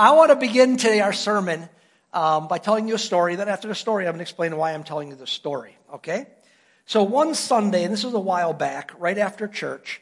I want to begin today our sermon um, by telling you a story. Then, after the story, I'm going to explain why I'm telling you the story, okay? So, one Sunday, and this was a while back, right after church,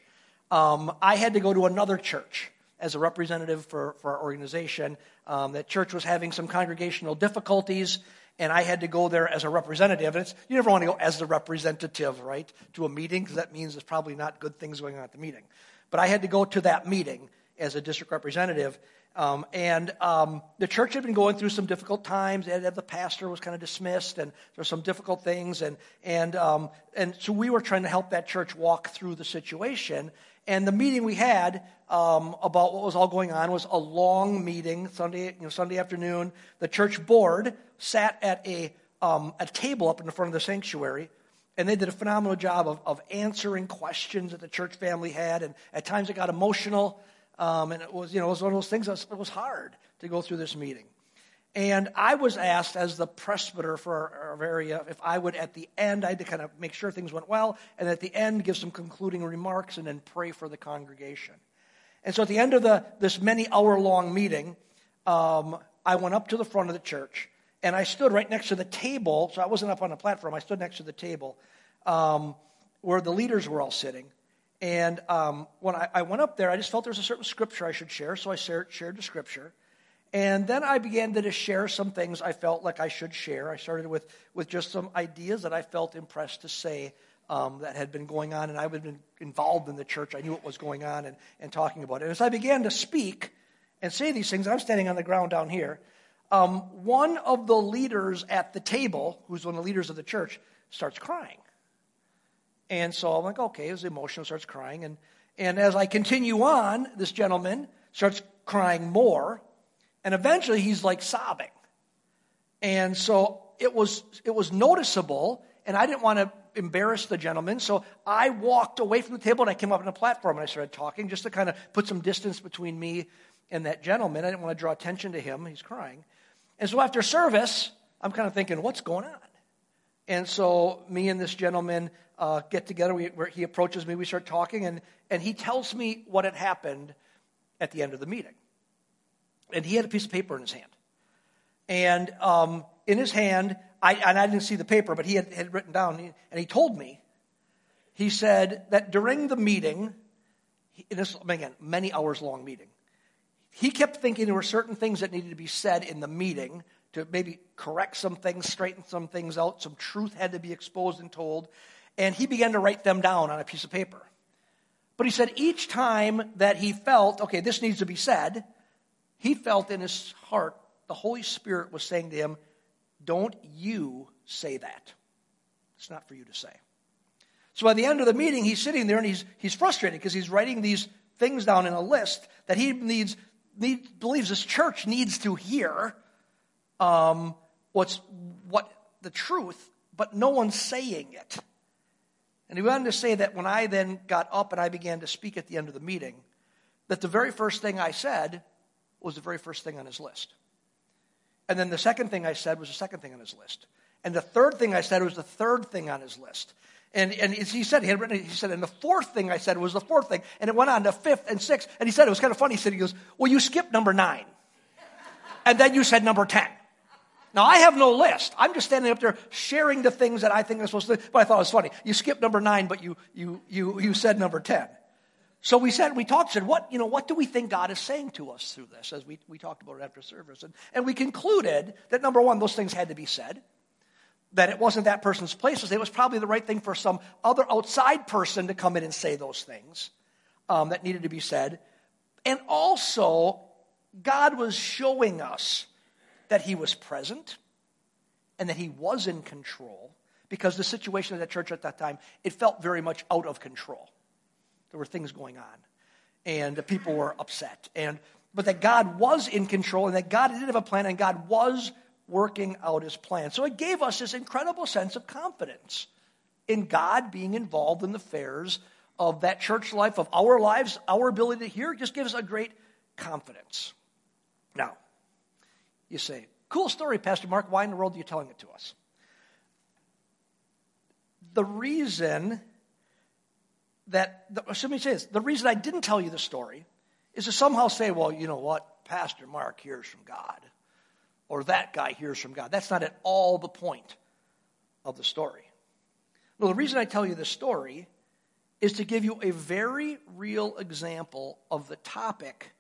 um, I had to go to another church as a representative for, for our organization. Um, that church was having some congregational difficulties, and I had to go there as a representative. And you never want to go as the representative, right, to a meeting, because that means there's probably not good things going on at the meeting. But I had to go to that meeting as a district representative. Um, and um, the church had been going through some difficult times. And The pastor was kind of dismissed, and there were some difficult things. And, and, um, and so we were trying to help that church walk through the situation. And the meeting we had um, about what was all going on was a long meeting, Sunday, you know, Sunday afternoon. The church board sat at a, um, a table up in the front of the sanctuary, and they did a phenomenal job of, of answering questions that the church family had. And at times it got emotional. Um, and it was, you know, it was one of those things that was, hard to go through this meeting. And I was asked as the presbyter for our, our area if I would, at the end, I had to kind of make sure things went well, and at the end, give some concluding remarks and then pray for the congregation. And so at the end of the, this many hour long meeting, um, I went up to the front of the church and I stood right next to the table. So I wasn't up on the platform, I stood next to the table um, where the leaders were all sitting. And um, when I, I, went up there, I just felt there was a certain scripture I should share, so I shared, shared the scripture. And then I began to just share some things I felt like I should share. I started with, with just some ideas that I felt impressed to say um, that had been going on, and I had been involved in the church. I knew what was going on and, and talking about it. And as I began to speak and say these things, I'm standing on the ground down here. Um, one of the leaders at the table, who's one of the leaders of the church, starts crying. And so I'm like, okay, his emotional starts crying. And, and as I continue on, this gentleman starts crying more. And eventually he's like sobbing. And so it was, it was noticeable. And I didn't want to embarrass the gentleman. So I walked away from the table and I came up on the platform and I started talking just to kind of put some distance between me and that gentleman. I didn't want to draw attention to him. He's crying. And so after service, I'm kind of thinking, what's going on? And so me and this gentleman uh, get together. We, he approaches me. We start talking, and, and he tells me what had happened at the end of the meeting. And he had a piece of paper in his hand. And um, in his hand, I, and I didn't see the paper, but he had, had written down, and he told me, he said that during the meeting, in this, again, many hours long meeting, he kept thinking there were certain things that needed to be said in the meeting to maybe correct some things, straighten some things out. Some truth had to be exposed and told. And he began to write them down on a piece of paper. But he said each time that he felt, okay, this needs to be said, he felt in his heart the Holy Spirit was saying to him, Don't you say that. It's not for you to say. So by the end of the meeting, he's sitting there and he's, he's frustrated because he's writing these things down in a list that he needs, need, believes this church needs to hear um, what's what the truth, but no one's saying it. And he went on to say that when I then got up and I began to speak at the end of the meeting, that the very first thing I said was the very first thing on his list. And then the second thing I said was the second thing on his list. And the third thing I said was the third thing on his list. And, and he said, he had written, he said, and the fourth thing I said was the fourth thing. And it went on to fifth and sixth. And he said, it was kind of funny. He said, he goes, well, you skipped number nine. And then you said number 10. Now, I have no list. I'm just standing up there sharing the things that I think I'm supposed to, but I thought it was funny. You skipped number nine, but you, you, you, you said number 10. So we said, we talked, said, what, you know, what do we think God is saying to us through this as we, we talked about it after service? And, and we concluded that number one, those things had to be said. That it wasn't that person's place. It was probably the right thing for some other outside person to come in and say those things um, that needed to be said. And also, God was showing us that he was present and that he was in control because the situation of that church at that time, it felt very much out of control. There were things going on and the people were upset. And, but that God was in control and that God did have a plan and God was working out his plan. So it gave us this incredible sense of confidence in God being involved in the affairs of that church life, of our lives, our ability to hear, just gives us a great confidence. Now, you say, cool story, Pastor Mark. Why in the world are you telling it to us? The reason that, let me say this, the reason I didn't tell you the story is to somehow say, well, you know what? Pastor Mark hears from God, or that guy hears from God. That's not at all the point of the story. No, the reason I tell you this story is to give you a very real example of the topic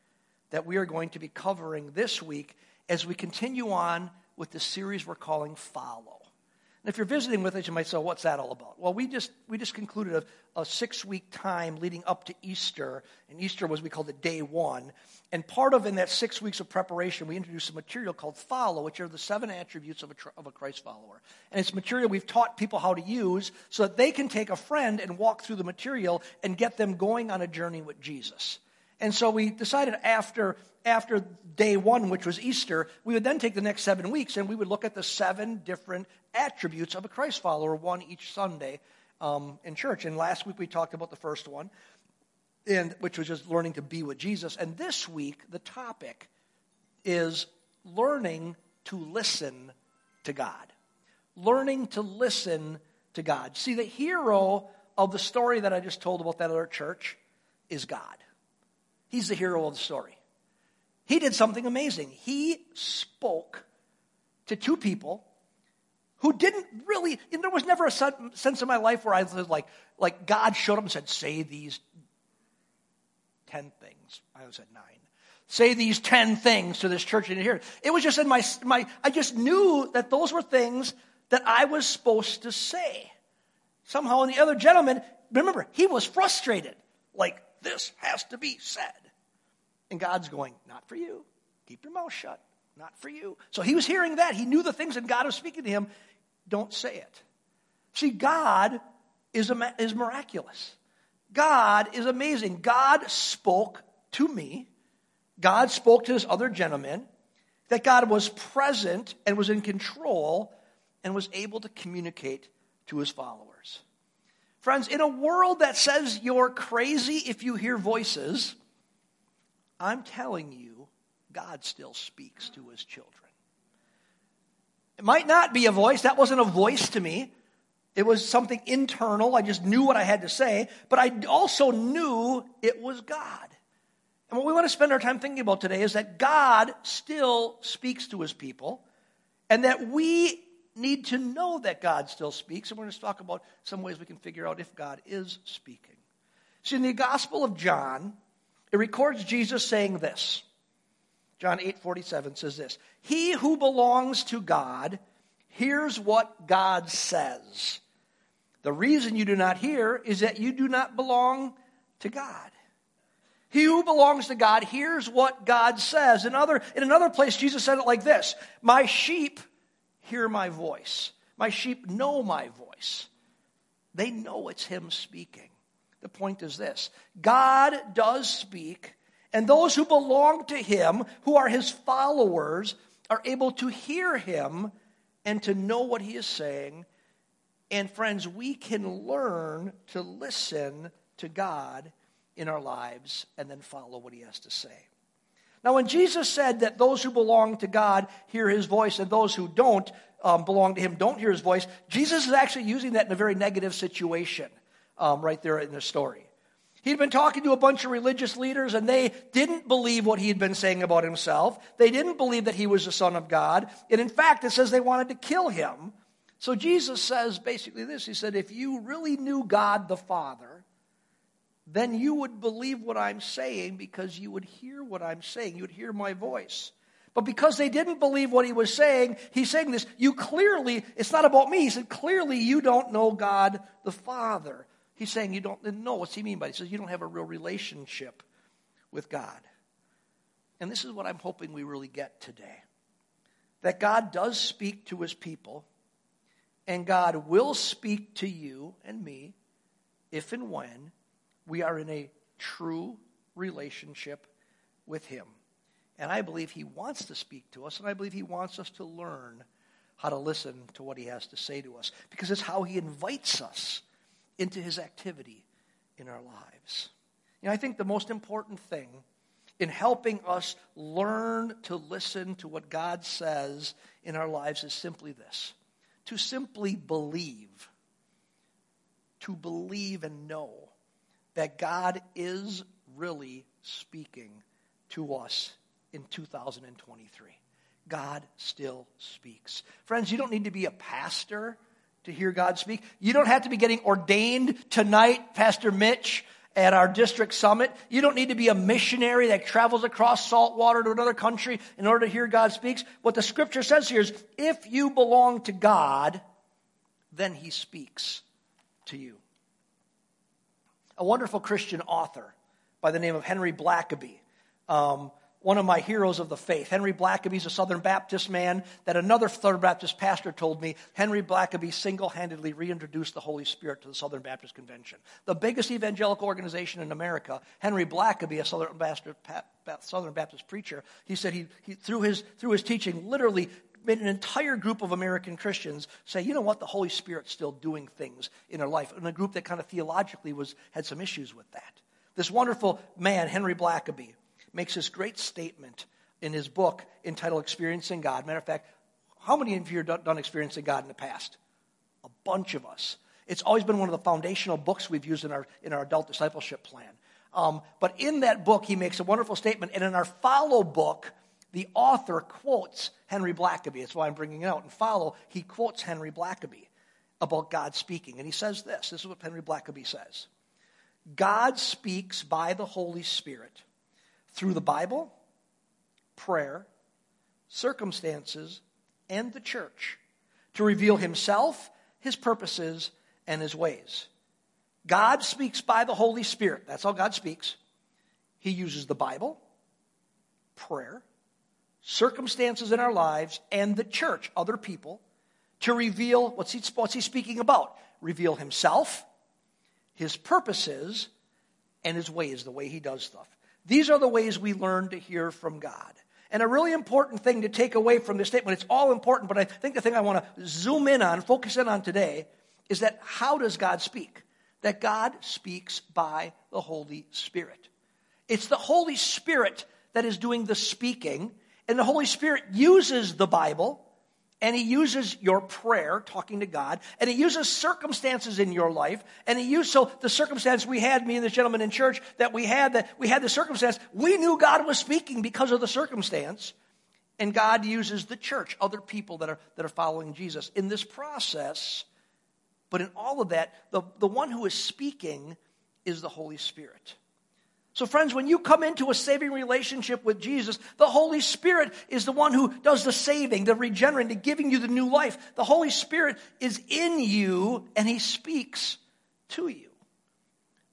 that we are going to be covering this week as we continue on with the series we're calling Follow. And if you're visiting with us, you might say, what's that all about? Well, we just, we just concluded a, a six week time leading up to Easter. And Easter was, we called it day one. And part of in that six weeks of preparation, we introduced a material called Follow, which are the seven attributes of a, of a Christ follower. And it's material we've taught people how to use so that they can take a friend and walk through the material and get them going on a journey with Jesus. And so we decided after, after day one, which was Easter, we would then take the next seven weeks and we would look at the seven different attributes of a Christ follower, one each Sunday um, in church. And last week we talked about the first one, and, which was just learning to be with Jesus. And this week, the topic is learning to listen to God. Learning to listen to God. See, the hero of the story that I just told about that other church is God. He's the hero of the story. He did something amazing. He spoke to two people who didn't really, there was never a sense in my life where I was like, like God showed up and said, say these 10 things. I said nine. Say these 10 things to this church in here. It was just in my, my, I just knew that those were things that I was supposed to say. Somehow, and the other gentleman, remember, he was frustrated. Like, this has to be said. And God's going, Not for you. Keep your mouth shut. Not for you. So he was hearing that. He knew the things that God was speaking to him. Don't say it. See, God is, is miraculous. God is amazing. God spoke to me. God spoke to this other gentleman. That God was present and was in control and was able to communicate to his followers. Friends, in a world that says you're crazy if you hear voices, I'm telling you, God still speaks to his children. It might not be a voice. That wasn't a voice to me. It was something internal. I just knew what I had to say, but I also knew it was God. And what we want to spend our time thinking about today is that God still speaks to his people and that we need to know that God still speaks, and we're going to talk about some ways we can figure out if God is speaking. See, in the Gospel of John, it records Jesus saying this. John 8 47 says this He who belongs to God hears what God says. The reason you do not hear is that you do not belong to God. He who belongs to God hears what God says. In, other, in another place, Jesus said it like this My sheep hear my voice. My sheep know my voice. They know it's Him speaking. The point is this God does speak, and those who belong to Him, who are His followers, are able to hear Him and to know what He is saying. And friends, we can learn to listen to God in our lives and then follow what He has to say. Now, when Jesus said that those who belong to God hear his voice and those who don't um, belong to him don't hear his voice, Jesus is actually using that in a very negative situation um, right there in the story. He'd been talking to a bunch of religious leaders, and they didn't believe what he had been saying about himself. They didn't believe that he was the Son of God. And in fact, it says they wanted to kill him. So Jesus says basically this He said, If you really knew God the Father, then you would believe what I'm saying because you would hear what I'm saying. You would hear my voice. But because they didn't believe what he was saying, he's saying this, you clearly, it's not about me. He said, clearly you don't know God the Father. He's saying you don't know. What's he mean by it? He says you don't have a real relationship with God. And this is what I'm hoping we really get today. That God does speak to his people, and God will speak to you and me if and when we are in a true relationship with Him. And I believe He wants to speak to us, and I believe He wants us to learn how to listen to what He has to say to us because it's how He invites us into His activity in our lives. You know, I think the most important thing in helping us learn to listen to what God says in our lives is simply this to simply believe, to believe and know that God is really speaking to us in 2023. God still speaks. Friends, you don't need to be a pastor to hear God speak. You don't have to be getting ordained tonight, Pastor Mitch, at our district summit. You don't need to be a missionary that travels across salt water to another country in order to hear God speaks. What the scripture says here is if you belong to God, then he speaks to you. A wonderful Christian author by the name of Henry Blackaby um, one of my heroes of the faith. Henry Blackaby's a Southern Baptist man that another Southern Baptist pastor told me Henry Blackaby single handedly reintroduced the Holy Spirit to the Southern Baptist Convention. The biggest evangelical organization in America, Henry Blackaby, a Southern Baptist, Southern Baptist preacher, he said he, he, through, his, through his teaching literally made an entire group of American Christians say, you know what, the Holy Spirit's still doing things in their life. And a group that kind of theologically was, had some issues with that. This wonderful man, Henry Blackaby, makes this great statement in his book entitled Experiencing God. Matter of fact, how many of you have done Experiencing God in the past? A bunch of us. It's always been one of the foundational books we've used in our, in our adult discipleship plan. Um, but in that book, he makes a wonderful statement. And in our follow book, the author quotes Henry Blackaby. That's why I'm bringing it out. And follow, he quotes Henry Blackaby about God speaking. And he says this this is what Henry Blackaby says God speaks by the Holy Spirit through the Bible, prayer, circumstances, and the church to reveal himself, his purposes, and his ways. God speaks by the Holy Spirit. That's how God speaks. He uses the Bible, prayer, circumstances in our lives, and the church, other people, to reveal what's he, what's he speaking about? Reveal himself, his purposes, and his ways, the way he does stuff. These are the ways we learn to hear from God. And a really important thing to take away from this statement, it's all important, but I think the thing I want to zoom in on, focus in on today, is that how does God speak? That God speaks by the Holy Spirit. It's the Holy Spirit that is doing the speaking, and the Holy Spirit uses the Bible and he uses your prayer, talking to God, and he uses circumstances in your life, and he used so the circumstance we had, me and this gentleman in church, that we had that we had the circumstance, we knew God was speaking because of the circumstance, and God uses the church, other people that are that are following Jesus in this process. But in all of that, the, the one who is speaking is the Holy Spirit. So, friends, when you come into a saving relationship with Jesus, the Holy Spirit is the one who does the saving, the regenerating, the giving you the new life. The Holy Spirit is in you and He speaks to you.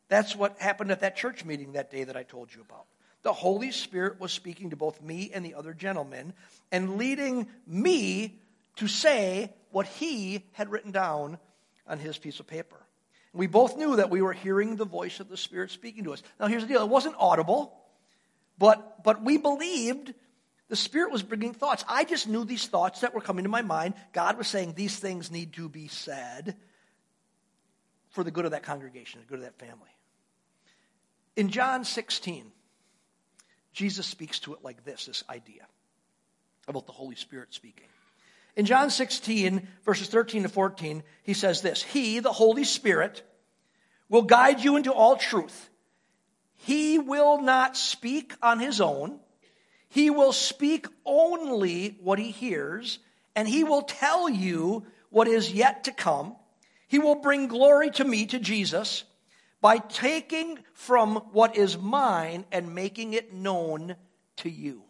That's what happened at that church meeting that day that I told you about. The Holy Spirit was speaking to both me and the other gentleman and leading me to say what he had written down on his piece of paper. We both knew that we were hearing the voice of the Spirit speaking to us. Now, here's the deal it wasn't audible, but, but we believed the Spirit was bringing thoughts. I just knew these thoughts that were coming to my mind. God was saying these things need to be said for the good of that congregation, the good of that family. In John 16, Jesus speaks to it like this this idea about the Holy Spirit speaking. In John 16, verses 13 to 14, he says this He, the Holy Spirit, will guide you into all truth. He will not speak on his own. He will speak only what he hears, and he will tell you what is yet to come. He will bring glory to me, to Jesus, by taking from what is mine and making it known to you.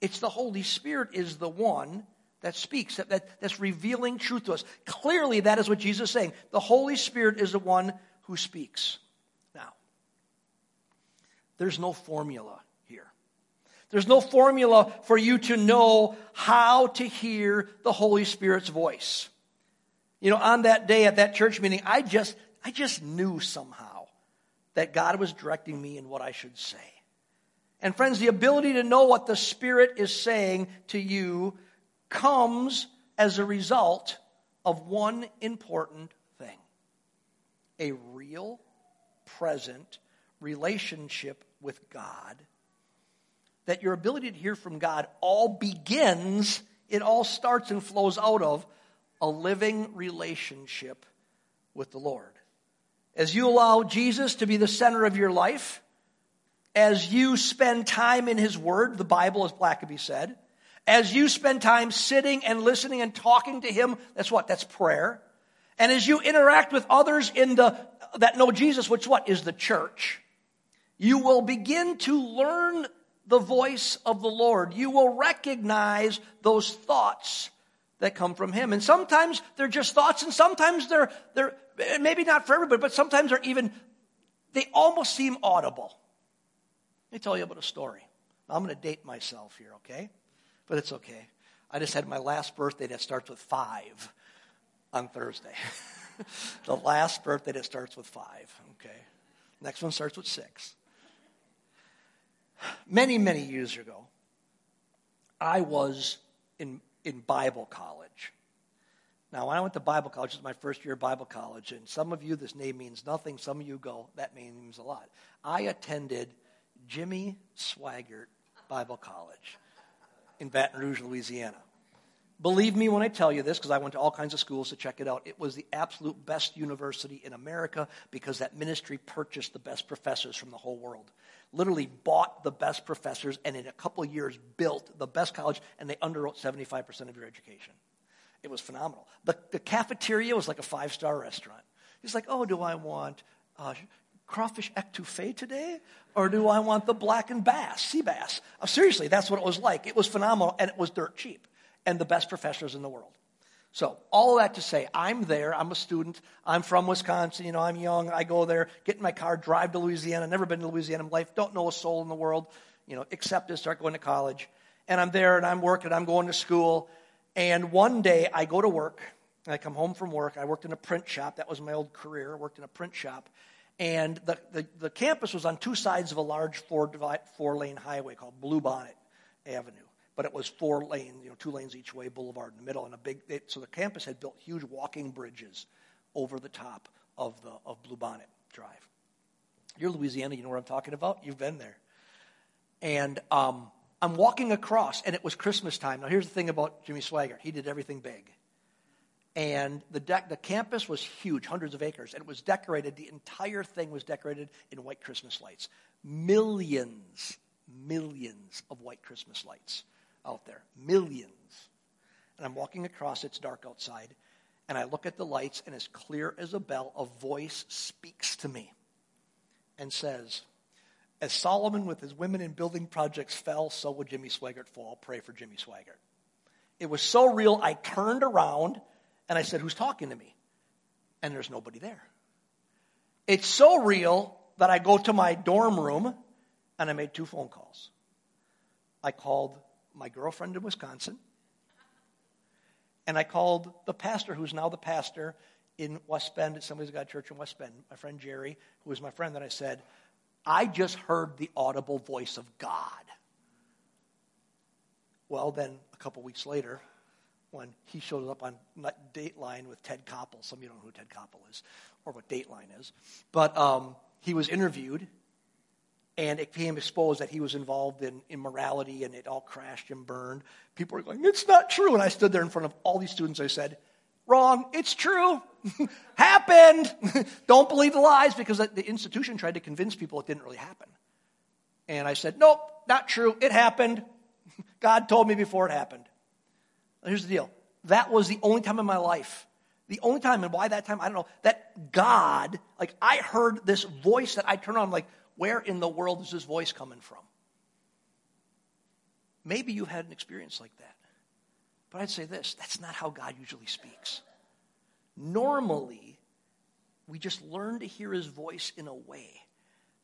It's the Holy Spirit is the one that speaks, that, that, that's revealing truth to us. Clearly, that is what Jesus is saying. The Holy Spirit is the one who speaks. Now, there's no formula here. There's no formula for you to know how to hear the Holy Spirit's voice. You know, on that day at that church meeting, I just, I just knew somehow that God was directing me in what I should say. And friends, the ability to know what the Spirit is saying to you comes as a result of one important thing a real, present relationship with God. That your ability to hear from God all begins, it all starts and flows out of a living relationship with the Lord. As you allow Jesus to be the center of your life, as you spend time in His Word, the Bible, as Blackaby said, as you spend time sitting and listening and talking to Him, that's what? That's prayer. And as you interact with others in the, that know Jesus, which what? Is the church. You will begin to learn the voice of the Lord. You will recognize those thoughts that come from Him. And sometimes they're just thoughts, and sometimes they're, they're maybe not for everybody, but sometimes they're even, they almost seem audible. Let me tell you about a story. I'm going to date myself here, okay? But it's okay. I just had my last birthday that starts with five on Thursday. the last birthday that starts with five, okay? Next one starts with six. Many, many years ago, I was in, in Bible college. Now, when I went to Bible college, this was my first year of Bible college, and some of you, this name means nothing. Some of you go, that means a lot. I attended Jimmy Swaggart Bible College in Baton Rouge, Louisiana. Believe me when I tell you this, because I went to all kinds of schools to check it out. It was the absolute best university in America because that ministry purchased the best professors from the whole world. Literally bought the best professors and in a couple years built the best college, and they underwrote 75% of your education. It was phenomenal. The, the cafeteria was like a five star restaurant. He's like, oh, do I want uh, crawfish etouffee today? Or do I want the blackened bass, sea bass? Uh, seriously, that's what it was like. It was phenomenal, and it was dirt cheap and the best professors in the world. So, all that to say, I'm there. I'm a student. I'm from Wisconsin. You know, I'm young. I go there, get in my car, drive to Louisiana. Never been to Louisiana in life. Don't know a soul in the world. You know, except to start going to college. And I'm there and I'm working. I'm going to school. And one day I go to work. and I come home from work. I worked in a print shop. That was my old career. I worked in a print shop. And the, the, the campus was on two sides of a large four, four lane highway called Bluebonnet Avenue but it was four lane, you know, two lanes each way, boulevard in the middle, and a big. It, so the campus had built huge walking bridges over the top of the of Bluebonnet Drive. You're Louisiana, you know what I'm talking about. You've been there, and um, I'm walking across, and it was Christmas time. Now here's the thing about Jimmy Swaggart: he did everything big. And the, the campus was huge, hundreds of acres, and it was decorated. The entire thing was decorated in white Christmas lights. Millions, millions of white Christmas lights out there, millions. And I'm walking across, it's dark outside, and I look at the lights, and as clear as a bell, a voice speaks to me and says, As Solomon with his women in building projects fell, so would Jimmy Swaggart fall. Pray for Jimmy Swaggart. It was so real, I turned around and I said, Who's talking to me? And there's nobody there. It's so real that I go to my dorm room and I made two phone calls. I called my girlfriend in Wisconsin, and I called the pastor who's now the pastor in West Bend at Somebody's got a church in West Bend, my friend Jerry, who was my friend, and I said, I just heard the audible voice of God. Well, then a couple weeks later, when he showed up on Dateline with Ted Koppel, some of you don't know who Ted Koppel is or what Dateline is, but um, he was interviewed and it became exposed that he was involved in immorality and it all crashed and burned. People were going, It's not true. And I stood there in front of all these students. I said, Wrong. It's true. Happened. Don't believe the lies because the institution tried to convince people it didn't really happen. And I said, Nope, not true. It happened. God told me before it happened. Here's the deal that was the only time in my life the only time and why that time i don't know that god like i heard this voice that i turned on like where in the world is this voice coming from? Maybe you've had an experience like that. But I'd say this that's not how God usually speaks. Normally, we just learn to hear his voice in a way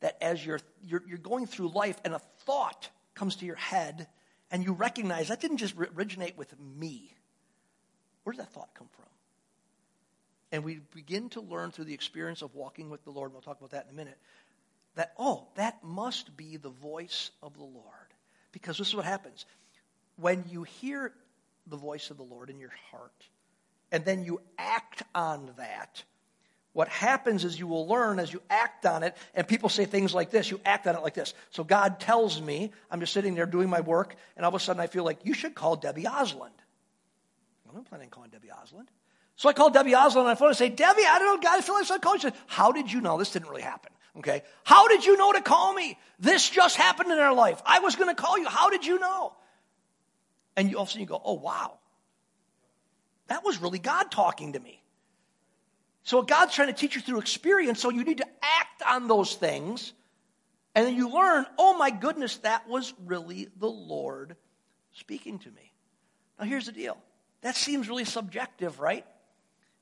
that as you're, you're, you're going through life and a thought comes to your head and you recognize that didn't just originate with me. Where did that thought come from? And we begin to learn through the experience of walking with the Lord, and we'll talk about that in a minute, that, oh, that must be the voice of the Lord. Because this is what happens. When you hear the voice of the Lord in your heart, and then you act on that, what happens is you will learn as you act on it, and people say things like this, you act on it like this. So God tells me, I'm just sitting there doing my work, and all of a sudden I feel like, you should call Debbie Osland. I'm not planning on calling Debbie Osland. So I call Debbie Osland on the phone and say, Debbie, I don't know, God, I feel like I'm calling you. How did you know this didn't really happen? Okay? How did you know to call me? This just happened in our life. I was going to call you. How did you know? And you, all of a sudden you go, oh, wow. That was really God talking to me. So God's trying to teach you through experience, so you need to act on those things. And then you learn, oh my goodness, that was really the Lord speaking to me. Now here's the deal. That seems really subjective, right?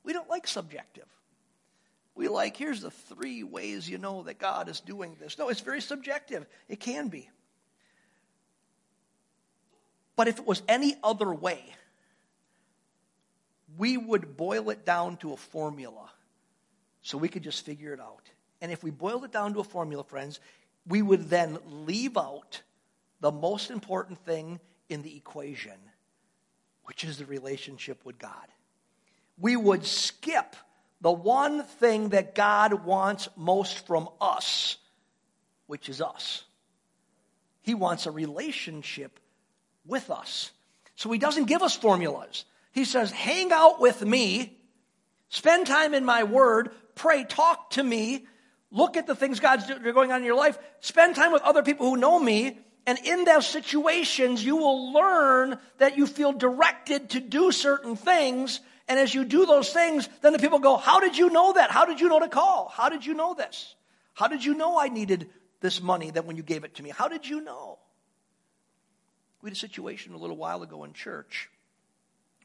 We don't like subjective. We like, here's the three ways you know that God is doing this. No, it's very subjective. It can be. But if it was any other way, we would boil it down to a formula so we could just figure it out. And if we boiled it down to a formula, friends, we would then leave out the most important thing in the equation, which is the relationship with God. We would skip the one thing that God wants most from us, which is us. He wants a relationship with us. So he doesn't give us formulas. He says, hang out with me, spend time in my word, pray, talk to me, look at the things God's doing going on in your life, spend time with other people who know me, and in those situations, you will learn that you feel directed to do certain things. And as you do those things, then the people go, How did you know that? How did you know to call? How did you know this? How did you know I needed this money that when you gave it to me? How did you know? We had a situation a little while ago in church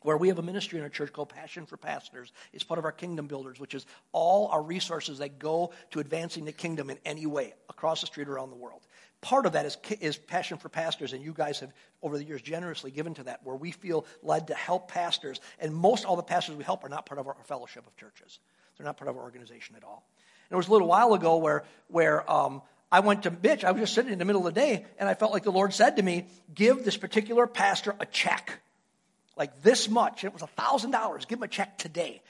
where we have a ministry in our church called Passion for Pastors. It's part of our Kingdom Builders, which is all our resources that go to advancing the kingdom in any way across the street around the world. Part of that is, is Passion for Pastors, and you guys have, over the years, generously given to that, where we feel led to help pastors. And most all the pastors we help are not part of our fellowship of churches, they're not part of our organization at all. And it was a little while ago where, where um, I went to Mitch. I was just sitting in the middle of the day, and I felt like the Lord said to me, Give this particular pastor a check like this much. and It was $1,000. Give him a check today.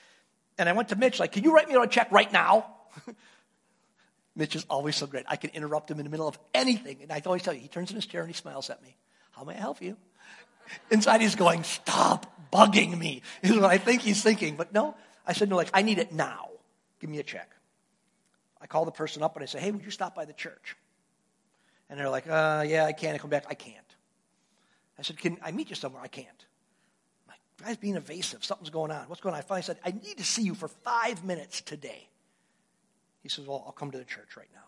And I went to Mitch, like, can you write me a check right now? Mitch is always so great. I can interrupt him in the middle of anything. And I always tell you, he turns in his chair and he smiles at me. How may I help you? Inside he's going, stop bugging me, is what I think he's thinking. But no, I said, no, like, I need it now. Give me a check. I call the person up and I say, hey, would you stop by the church? And they're like, uh, yeah, I can. I come back. I can't. I said, can I meet you somewhere? I can't. Guy's being evasive. Something's going on. What's going on? I finally said, I need to see you for five minutes today. He says, Well, I'll come to the church right now.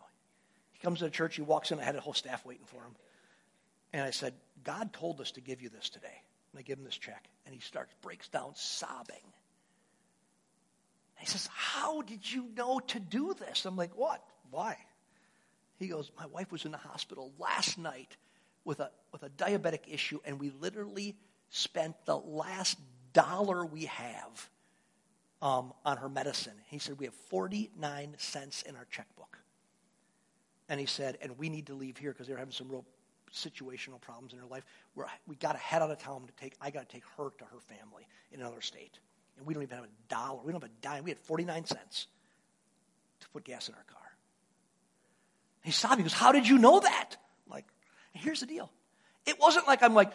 He comes to the church. He walks in. I had a whole staff waiting for him. And I said, God told us to give you this today. And I give him this check. And he starts, breaks down sobbing. He says, How did you know to do this? I'm like, What? Why? He goes, My wife was in the hospital last night with a, with a diabetic issue, and we literally spent the last dollar we have um, on her medicine. He said, We have 49 cents in our checkbook. And he said, And we need to leave here because they're having some real situational problems in her life. We're, we got to head out of town to take, I got to take her to her family in another state. And we don't even have a dollar. We don't have a dime. We had 49 cents to put gas in our car. And he stopped. He goes, How did you know that? I'm like, here's the deal. It wasn't like I'm like,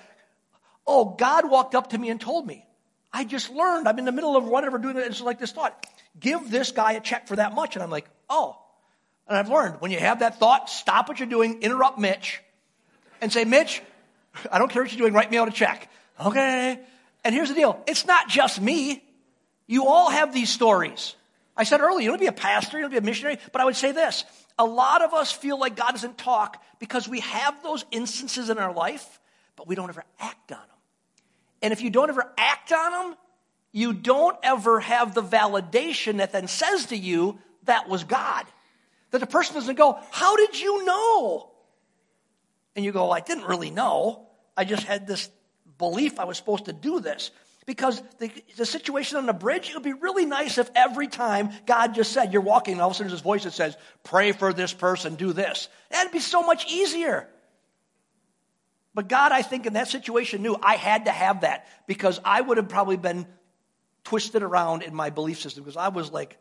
Oh, God walked up to me and told me. I just learned. I'm in the middle of whatever doing it. It's like this thought. Give this guy a check for that much. And I'm like, oh. And I've learned when you have that thought, stop what you're doing, interrupt Mitch, and say, Mitch, I don't care what you're doing, write me out a check. Okay. And here's the deal it's not just me. You all have these stories. I said earlier, you don't be a pastor, you don't be a missionary, but I would say this. A lot of us feel like God doesn't talk because we have those instances in our life, but we don't ever act on them. And if you don't ever act on them, you don't ever have the validation that then says to you, that was God. That the person doesn't go, How did you know? And you go, well, I didn't really know. I just had this belief I was supposed to do this. Because the, the situation on the bridge, it would be really nice if every time God just said, You're walking, and all of a sudden there's voice that says, Pray for this person, do this. That'd be so much easier. But God, I think, in that situation knew I had to have that because I would have probably been twisted around in my belief system because I was like,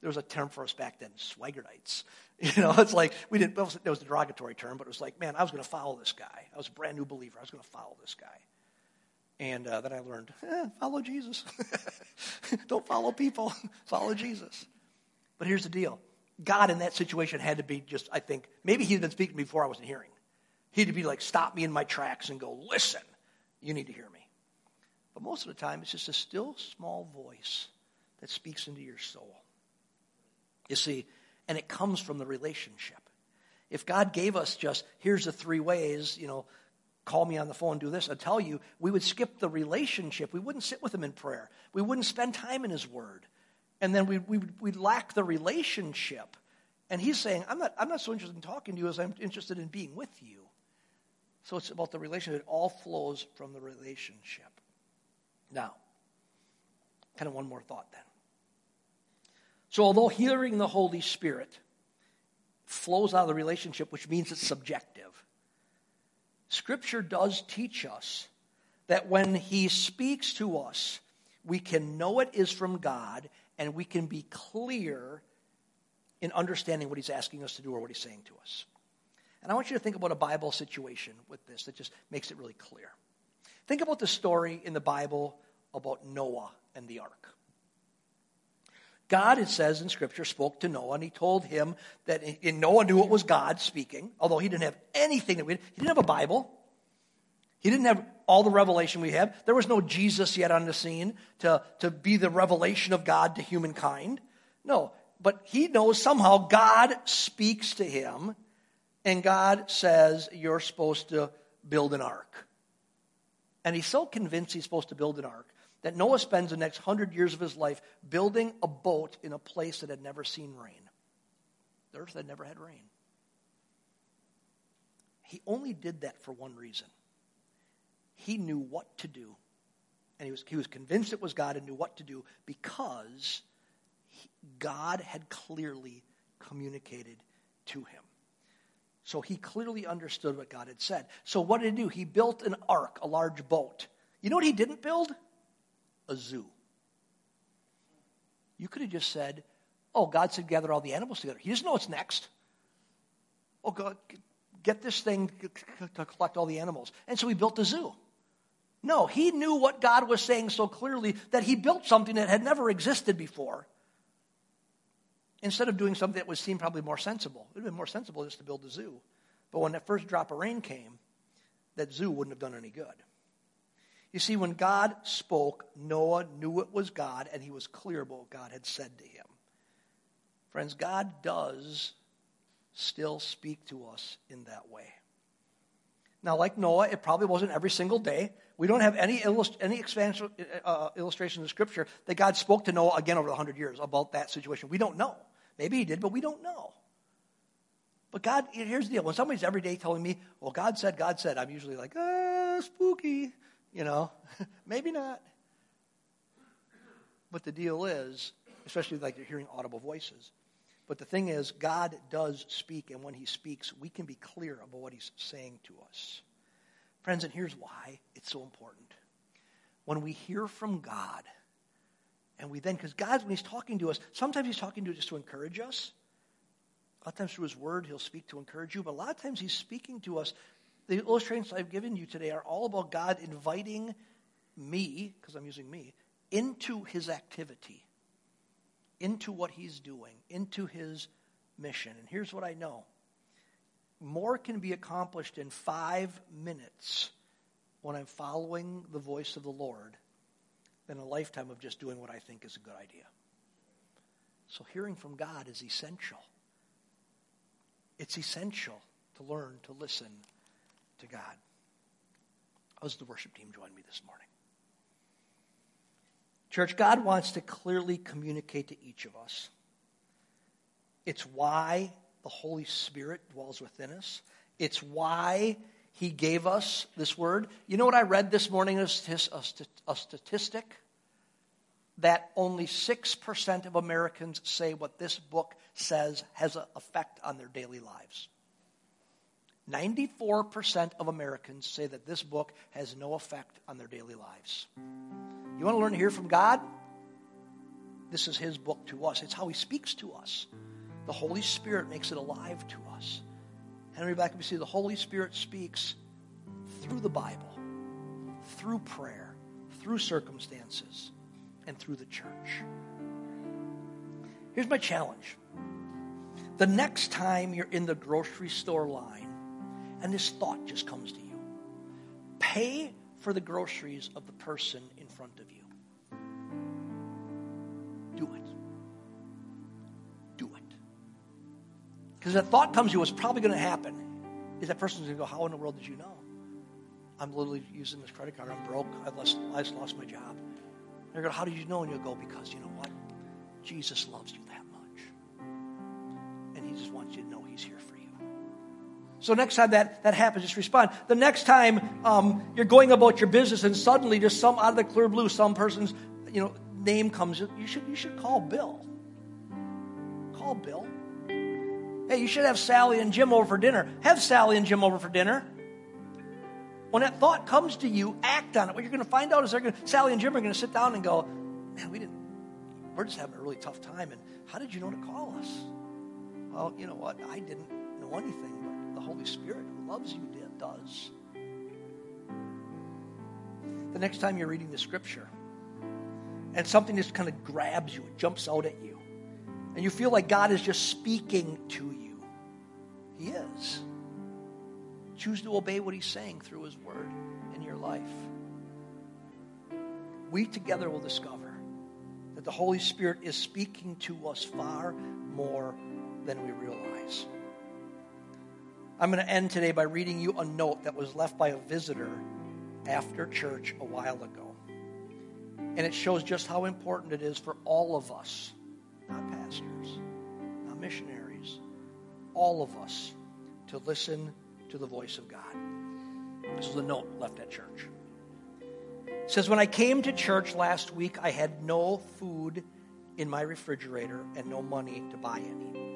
there was a term for us back then, swaggerites. You know, it's like, we didn't, it was a derogatory term, but it was like, man, I was going to follow this guy. I was a brand new believer. I was going to follow this guy. And uh, then I learned, eh, follow Jesus. Don't follow people, follow Jesus. But here's the deal God in that situation had to be just, I think, maybe he'd been speaking before I wasn't hearing. He'd be like, stop me in my tracks and go, listen, you need to hear me. But most of the time, it's just a still small voice that speaks into your soul. You see, and it comes from the relationship. If God gave us just, here's the three ways, you know, call me on the phone, do this, I tell you, we would skip the relationship. We wouldn't sit with him in prayer. We wouldn't spend time in his word. And then we, we, we'd lack the relationship. And he's saying, I'm not, I'm not so interested in talking to you as I'm interested in being with you. So it's about the relationship. It all flows from the relationship. Now, kind of one more thought then. So, although hearing the Holy Spirit flows out of the relationship, which means it's subjective, Scripture does teach us that when He speaks to us, we can know it is from God and we can be clear in understanding what He's asking us to do or what He's saying to us. And I want you to think about a Bible situation with this that just makes it really clear. Think about the story in the Bible about Noah and the ark. God, it says in Scripture, spoke to Noah, and he told him that and Noah knew it was God speaking, although he didn't have anything that we he didn't have a Bible. He didn't have all the revelation we have. There was no Jesus yet on the scene to, to be the revelation of God to humankind. No, but he knows somehow God speaks to him and God says, You're supposed to build an ark. And he's so convinced he's supposed to build an ark that Noah spends the next hundred years of his life building a boat in a place that had never seen rain. The earth had never had rain. He only did that for one reason he knew what to do. And he was, he was convinced it was God and knew what to do because he, God had clearly communicated to him. So he clearly understood what God had said. So what did he do? He built an ark, a large boat. You know what he didn't build? A zoo. You could have just said, Oh, God said gather all the animals together. He doesn't know what's next. Oh, God, get this thing to collect all the animals. And so he built a zoo. No, he knew what God was saying so clearly that he built something that had never existed before instead of doing something that would seem probably more sensible. It would have been more sensible just to build a zoo. But when that first drop of rain came, that zoo wouldn't have done any good. You see, when God spoke, Noah knew it was God, and he was clear about what God had said to him. Friends, God does still speak to us in that way. Now, like Noah, it probably wasn't every single day. We don't have any, illust- any expansion, uh, illustration in Scripture that God spoke to Noah again over the 100 years about that situation. We don't know. Maybe he did, but we don't know. But God, here's the deal. When somebody's every day telling me, well, God said, God said, I'm usually like, ah, spooky. You know, maybe not. But the deal is, especially like you're hearing audible voices, but the thing is, God does speak, and when He speaks, we can be clear about what He's saying to us. Friends, and here's why it's so important. When we hear from God, and we then, because God, when He's talking to us, sometimes He's talking to us just to encourage us. A lot of times through His Word, He'll speak to encourage you, but a lot of times He's speaking to us. The illustrations I've given you today are all about God inviting me, because I'm using me, into His activity into what he's doing, into his mission. And here's what I know more can be accomplished in five minutes when I'm following the voice of the Lord than a lifetime of just doing what I think is a good idea. So hearing from God is essential. It's essential to learn to listen to God. How's the worship team join me this morning? Church, God wants to clearly communicate to each of us. It's why the Holy Spirit dwells within us. It's why He gave us this word. You know what I read this morning? A statistic that only 6% of Americans say what this book says has an effect on their daily lives. 94% of Americans say that this book has no effect on their daily lives. You want to learn to hear from God? This is His book to us. It's how He speaks to us. The Holy Spirit makes it alive to us. Henry Blackaby see the Holy Spirit speaks through the Bible, through prayer, through circumstances, and through the church. Here's my challenge. The next time you're in the grocery store line and this thought just comes to you, pay for the groceries of the person in front of you. Because that thought comes to you, what's probably going to happen is that person's going to go, How in the world did you know? I'm literally using this credit card. I'm broke. I've lost, I just lost my job. They're going, How did you know? And you'll go, Because you know what? Jesus loves you that much. And he just wants you to know he's here for you. So next time that, that happens, just respond. The next time um, you're going about your business and suddenly just some out of the clear blue, some person's you know name comes, you should you should call Bill. Call Bill. Hey, you should have Sally and Jim over for dinner. Have Sally and Jim over for dinner. When that thought comes to you, act on it. What you're going to find out is they're going to, Sally and Jim are going to sit down and go, man, we didn't, we're just having a really tough time. And how did you know to call us? Well, you know what? I didn't know anything, but the Holy Spirit who loves you did, does. The next time you're reading the scripture and something just kind of grabs you, it jumps out at you, and you feel like God is just speaking to you, He is. Choose to obey what He's saying through His word in your life. We together will discover that the Holy Spirit is speaking to us far more than we realize. I'm going to end today by reading you a note that was left by a visitor after church a while ago. And it shows just how important it is for all of us, not pastors, not missionaries, all of us to listen to the voice of God. This is a note left at church. It says, When I came to church last week, I had no food in my refrigerator and no money to buy any.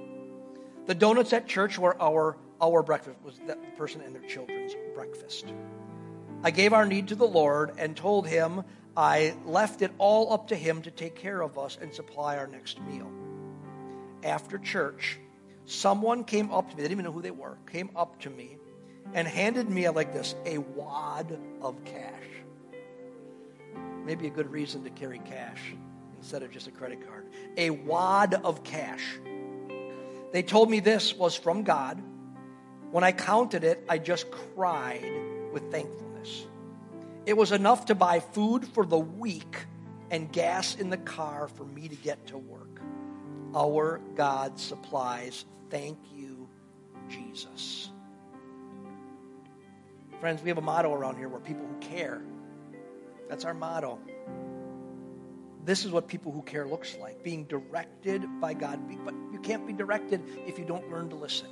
The donuts at church were our, our breakfast, was that person and their children's breakfast. I gave our need to the Lord and told him I left it all up to him to take care of us and supply our next meal. After church, someone came up to me, they didn't even know who they were, came up to me and handed me like this a wad of cash. Maybe a good reason to carry cash instead of just a credit card. A wad of cash. They told me this was from God. When I counted it, I just cried with thankfulness. It was enough to buy food for the week and gas in the car for me to get to work. Our God supplies. Thank you, Jesus. Friends, we have a motto around here where people who care. That's our motto. This is what people who care looks like being directed by God. But you can't be directed if you don't learn to listen.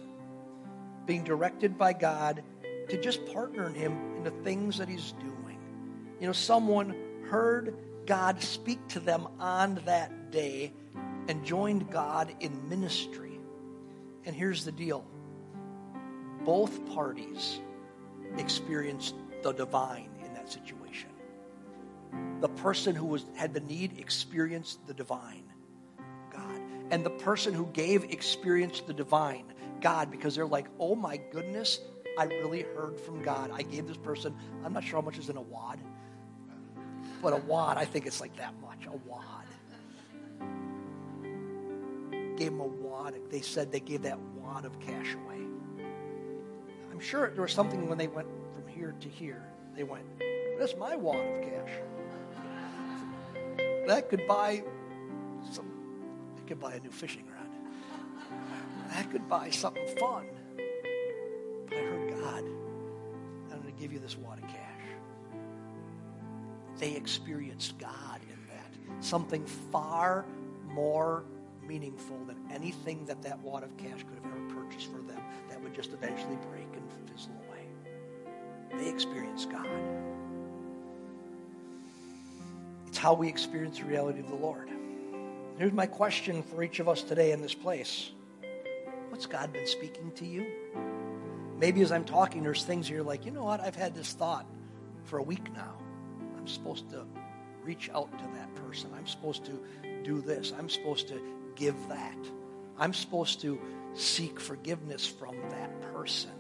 Being directed by God to just partner in Him in the things that He's doing. You know, someone heard God speak to them on that day and joined God in ministry. And here's the deal both parties experienced the divine in that situation. The person who was, had the need experienced the divine, God. And the person who gave experienced the divine, God, because they're like, oh my goodness, I really heard from God. I gave this person, I'm not sure how much is in a wad, but a wad, I think it's like that much, a wad. Gave them a wad. They said they gave that wad of cash away. I'm sure there was something when they went from here to here. They went, that's my wad of cash. That could buy some, it could buy a new fishing rod. That could buy something fun. But I heard God, I'm going to give you this wad of cash. They experienced God in that. Something far more meaningful than anything that that wad of cash could have ever purchased for them that would just eventually break and fizzle away. They experience God. It's how we experience the reality of the Lord. Here's my question for each of us today in this place What's God been speaking to you? Maybe as I'm talking, there's things you're like, you know what? I've had this thought for a week now. I'm supposed to reach out to that person. I'm supposed to do this. I'm supposed to give that. I'm supposed to seek forgiveness from that person.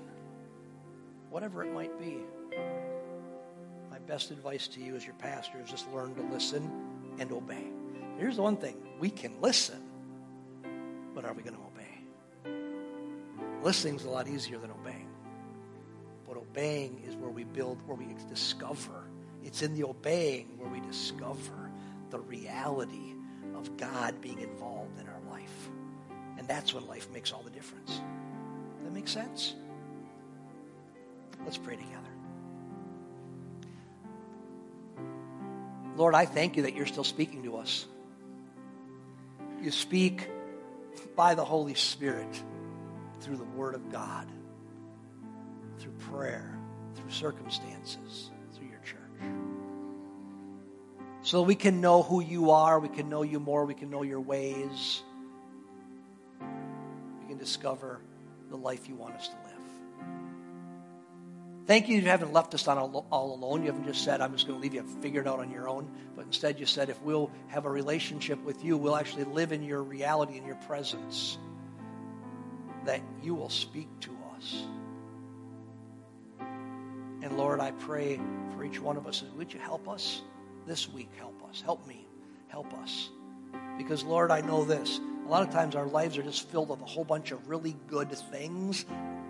Whatever it might be. My best advice to you as your pastor is just learn to listen and obey. Here's the one thing we can listen, but are we going to obey? Listening's a lot easier than obeying. But obeying is where we build, where we discover. It's in the obeying where we discover the reality of God being involved in our life. And that's when life makes all the difference. That makes sense? Let's pray together. Lord, I thank you that you're still speaking to us. You speak by the Holy Spirit through the Word of God, through prayer, through circumstances. So we can know who you are, we can know you more, we can know your ways, we can discover the life you want us to live. Thank you you haven't left us on all alone. You haven't just said, I'm just going to leave you figure it out on your own. But instead, you said, if we'll have a relationship with you, we'll actually live in your reality, in your presence, that you will speak to us. And Lord, I pray for each one of us, would you help us this week? Help us. Help me. Help us. Because, Lord, I know this. A lot of times our lives are just filled with a whole bunch of really good things,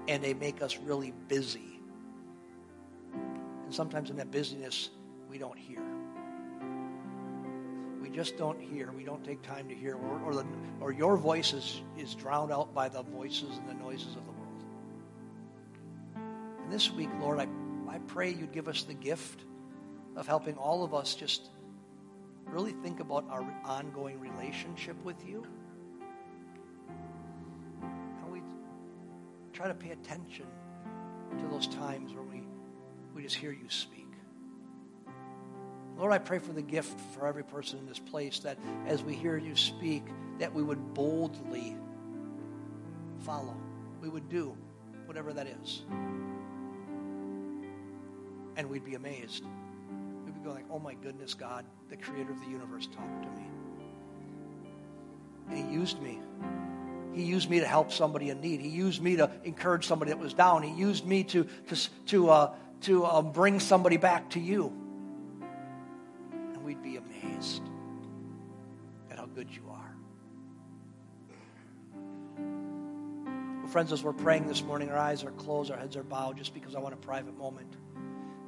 and they make us really busy. And sometimes in that busyness, we don't hear. We just don't hear. We don't take time to hear. Or, or, the, or your voice is, is drowned out by the voices and the noises of the world. And this week, Lord, I, I pray you'd give us the gift of helping all of us just really think about our ongoing relationship with you. How we try to pay attention to those times where we we just hear you speak. Lord, I pray for the gift for every person in this place that as we hear you speak, that we would boldly follow. We would do whatever that is. And we'd be amazed. We'd be going like, oh my goodness, God, the creator of the universe, talked to me. And he used me. He used me to help somebody in need. He used me to encourage somebody that was down. He used me to, to, to uh, to um, bring somebody back to you. And we'd be amazed at how good you are. Well, friends, as we're praying this morning, our eyes are closed, our heads are bowed, just because I want a private moment.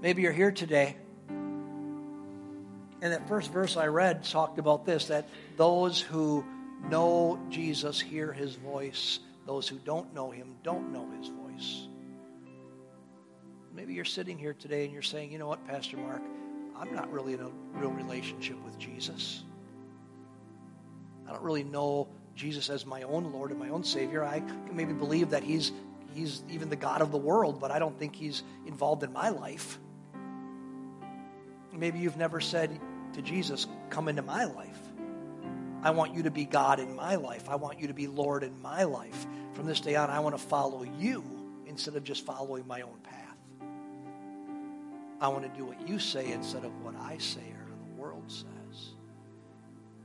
Maybe you're here today. And that first verse I read talked about this that those who know Jesus hear his voice, those who don't know him don't know his voice. Maybe you're sitting here today and you're saying, you know what, Pastor Mark, I'm not really in a real relationship with Jesus. I don't really know Jesus as my own Lord and my own Savior. I can maybe believe that He's He's even the God of the world, but I don't think He's involved in my life. Maybe you've never said to Jesus, Come into my life. I want you to be God in my life. I want you to be Lord in my life. From this day on, I want to follow you instead of just following my own path. I want to do what you say instead of what I say or the world says.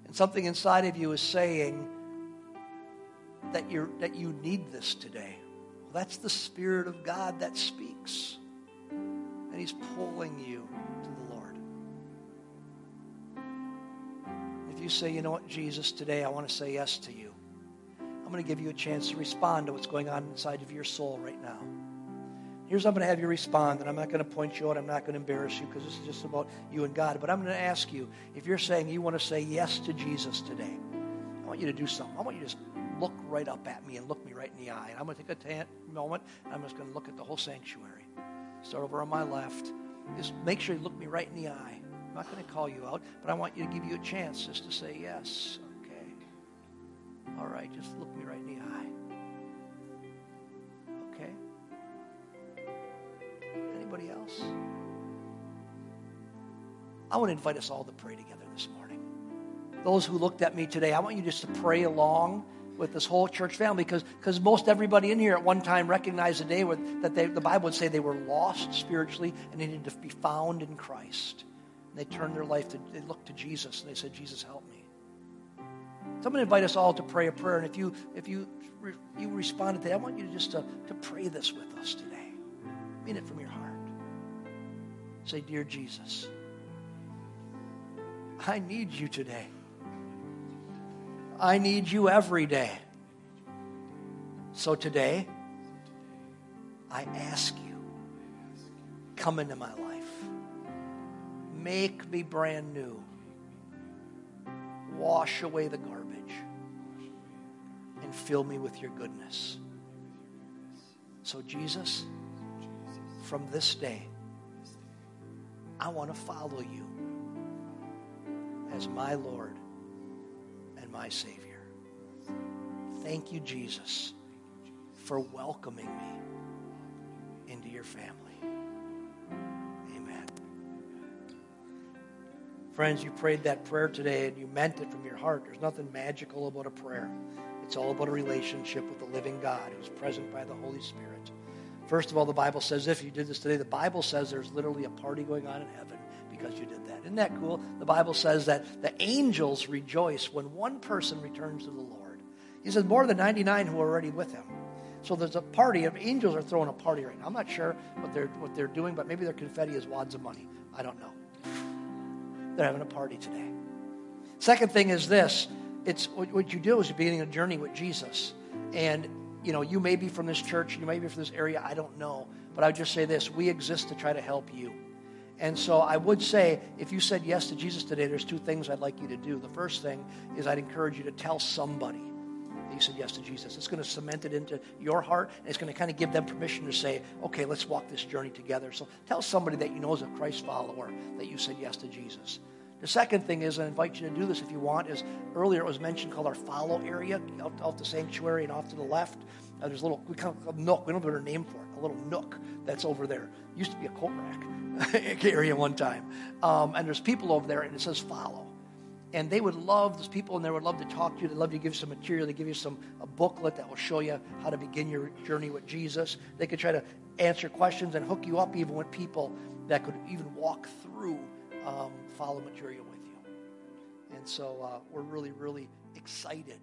And something inside of you is saying that, you're, that you need this today. Well, that's the Spirit of God that speaks. And He's pulling you to If you say, you know what, Jesus, today I want to say yes to you, I'm going to give you a chance to respond to what's going on inside of your soul right now. Here's how I'm going to have you respond, and I'm not going to point you out. I'm not going to embarrass you because this is just about you and God. But I'm going to ask you if you're saying you want to say yes to Jesus today, I want you to do something. I want you to just look right up at me and look me right in the eye. And I'm going to take a t- moment, and I'm just going to look at the whole sanctuary. Start over on my left. Just make sure you look me right in the eye. I'm not going to call you out, but I want you to give you a chance just to say yes. Okay. All right, just look me right in the eye. Okay. Anybody else? I want to invite us all to pray together this morning. Those who looked at me today, I want you just to pray along with this whole church family because because most everybody in here at one time recognized the day where, that they, the Bible would say they were lost spiritually and they needed to be found in Christ. And they turned their life to, they looked to Jesus and they said, Jesus, help me. So I'm going to invite us all to pray a prayer. And if you, if you, you responded to that, I want you just to, to pray this with us today. Mean it from your heart. Say, Dear Jesus, I need you today. I need you every day. So today, I ask you, come into my life. Make me brand new. Wash away the garbage and fill me with your goodness. So, Jesus, from this day, I want to follow you as my Lord and my Savior. Thank you, Jesus, for welcoming me into your family. Friends, you prayed that prayer today and you meant it from your heart. There's nothing magical about a prayer. It's all about a relationship with the living God who's present by the Holy Spirit. First of all, the Bible says, if you did this today, the Bible says there's literally a party going on in heaven because you did that. Isn't that cool? The Bible says that the angels rejoice when one person returns to the Lord. He says more than 99 who are already with him. So there's a party of angels are throwing a party right now. I'm not sure what they're what they're doing, but maybe their confetti is wads of money. I don't know. They're having a party today. Second thing is this: it's what you do is you're beginning a journey with Jesus, and you know, you may be from this church, you may be from this area, I don't know. But I would just say this we exist to try to help you. And so I would say, if you said yes to Jesus today, there's two things I'd like you to do. The first thing is I'd encourage you to tell somebody you said yes to Jesus. It's going to cement it into your heart, and it's going to kind of give them permission to say, okay, let's walk this journey together. So tell somebody that you know is a Christ follower that you said yes to Jesus. The second thing is, I invite you to do this if you want, is earlier it was mentioned called our follow area, out, out the sanctuary and off to the left. Uh, there's a little, we call it a nook, we don't have a name for it, a little nook that's over there. It used to be a coat rack area one time. Um, and there's people over there, and it says follow. And they would love, there's people in there would love to talk to you. They'd love to give you some material. They give you some a booklet that will show you how to begin your journey with Jesus. They could try to answer questions and hook you up even with people that could even walk through um, follow material with you. And so uh, we're really, really excited